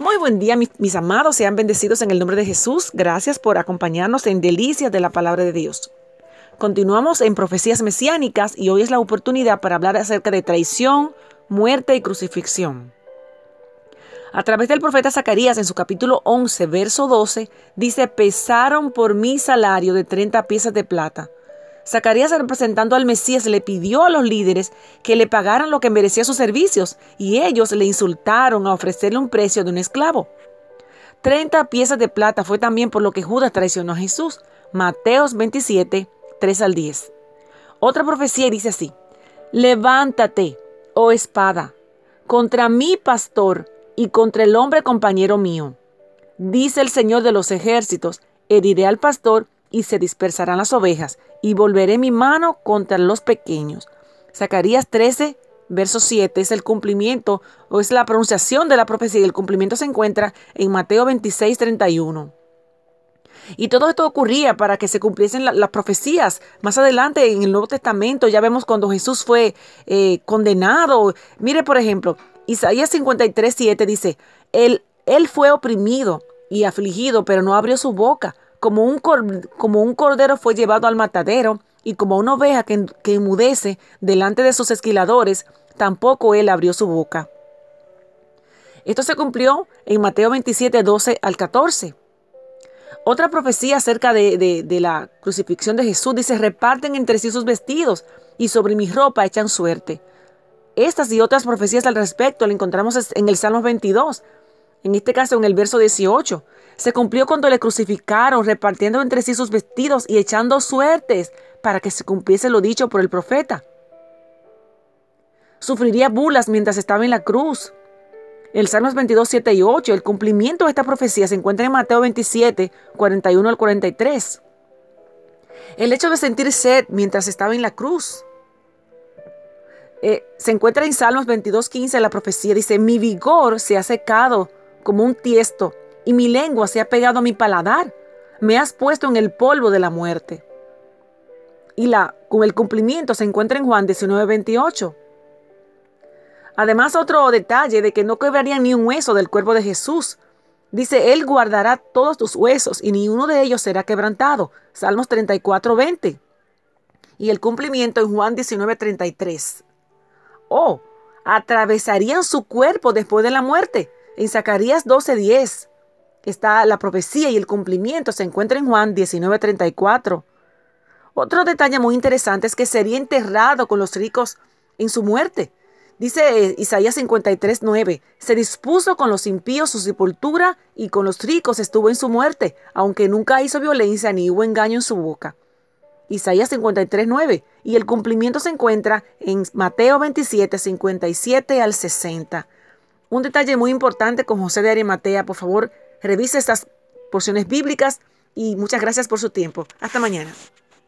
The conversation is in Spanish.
Muy buen día, mis, amados, sean bendecidos en el nombre de Jesús. Gracias por acompañarnos en Delicias de la Palabra de Dios. Continuamos en Profecías Mesiánicas y hoy es la oportunidad para hablar acerca de traición, muerte y crucifixión. A través del profeta Zacarías en su capítulo 11, verso 12, dice, pesaron por mi salario de 30 piezas de plata Zacarías representando al Mesías le pidió a los líderes que le pagaran lo que merecía sus servicios y ellos le insultaron a ofrecerle un precio de un esclavo. Treinta piezas de plata fue también por lo que Judas traicionó a Jesús. Mateos 27, 3 al 10. Otra profecía dice así, levántate, oh espada, contra mi pastor y contra el hombre compañero mío. Dice el Señor de los ejércitos, heriré al pastor y se dispersarán las ovejas, y volveré mi mano contra los pequeños. Zacarías 13, verso 7 es el cumplimiento o es la pronunciación de la profecía y el cumplimiento se encuentra en Mateo 26, 31. Y todo esto ocurría para que se cumpliesen las profecías. Más adelante en el Nuevo Testamento ya vemos cuando Jesús fue eh, condenado. Mire, por ejemplo, Isaías 53, 7 dice, él, él fue oprimido y afligido, pero no abrió su boca como un, cordero fue llevado al matadero, y como una oveja que, que enmudece delante de sus esquiladores, tampoco él abrió su boca. Esto se cumplió en Mateo 27, 12 al 14. Otra profecía acerca de, de, la crucifixión de Jesús dice, reparten entre sí sus vestidos y sobre mi ropa echan suerte. Estas y otras profecías al respecto la encontramos en el Salmo 22, en este caso en el verso 18. Se cumplió cuando le crucificaron, repartiendo entre sí sus vestidos y echando suertes para que se cumpliese lo dicho por el profeta. Sufriría bulas mientras estaba en la cruz. El Salmos 22, 7 y 8, el cumplimiento de esta profecía se encuentra en Mateo 27, 41 al 43. El hecho de sentir sed mientras estaba en la cruz. Eh, se encuentra en Salmos 22, 15, la profecía dice, mi vigor se ha secado como un tiesto y mi lengua se ha pegado a mi paladar. Me has puesto en el polvo de la muerte. Y la, con el cumplimiento se encuentra en Juan 19, 28. Además, otro detalle de que no quebraría ni un hueso del cuerpo de Jesús. Dice, Él guardará todos tus huesos y ni uno de ellos será quebrantado. Salmos 34, 20. Y el cumplimiento en Juan 19, 33. Oh, atravesarían su cuerpo después de la muerte. En Zacarías 12, 10 está la profecía y el cumplimiento, se encuentra en Juan 19:34. Otro detalle muy interesante es que sería enterrado con los ricos en su muerte. Dice eh, Isaías 53:9, se dispuso con los impíos su sepultura y con los ricos estuvo en su muerte, aunque nunca hizo violencia ni hubo engaño en su boca. Isaías 53:9 y el cumplimiento se encuentra en Mateo 27, 57 al 60. Un detalle muy importante con José de Arimatea, por favor, Revise estas porciones bíblicas y muchas gracias por su tiempo. Hasta mañana.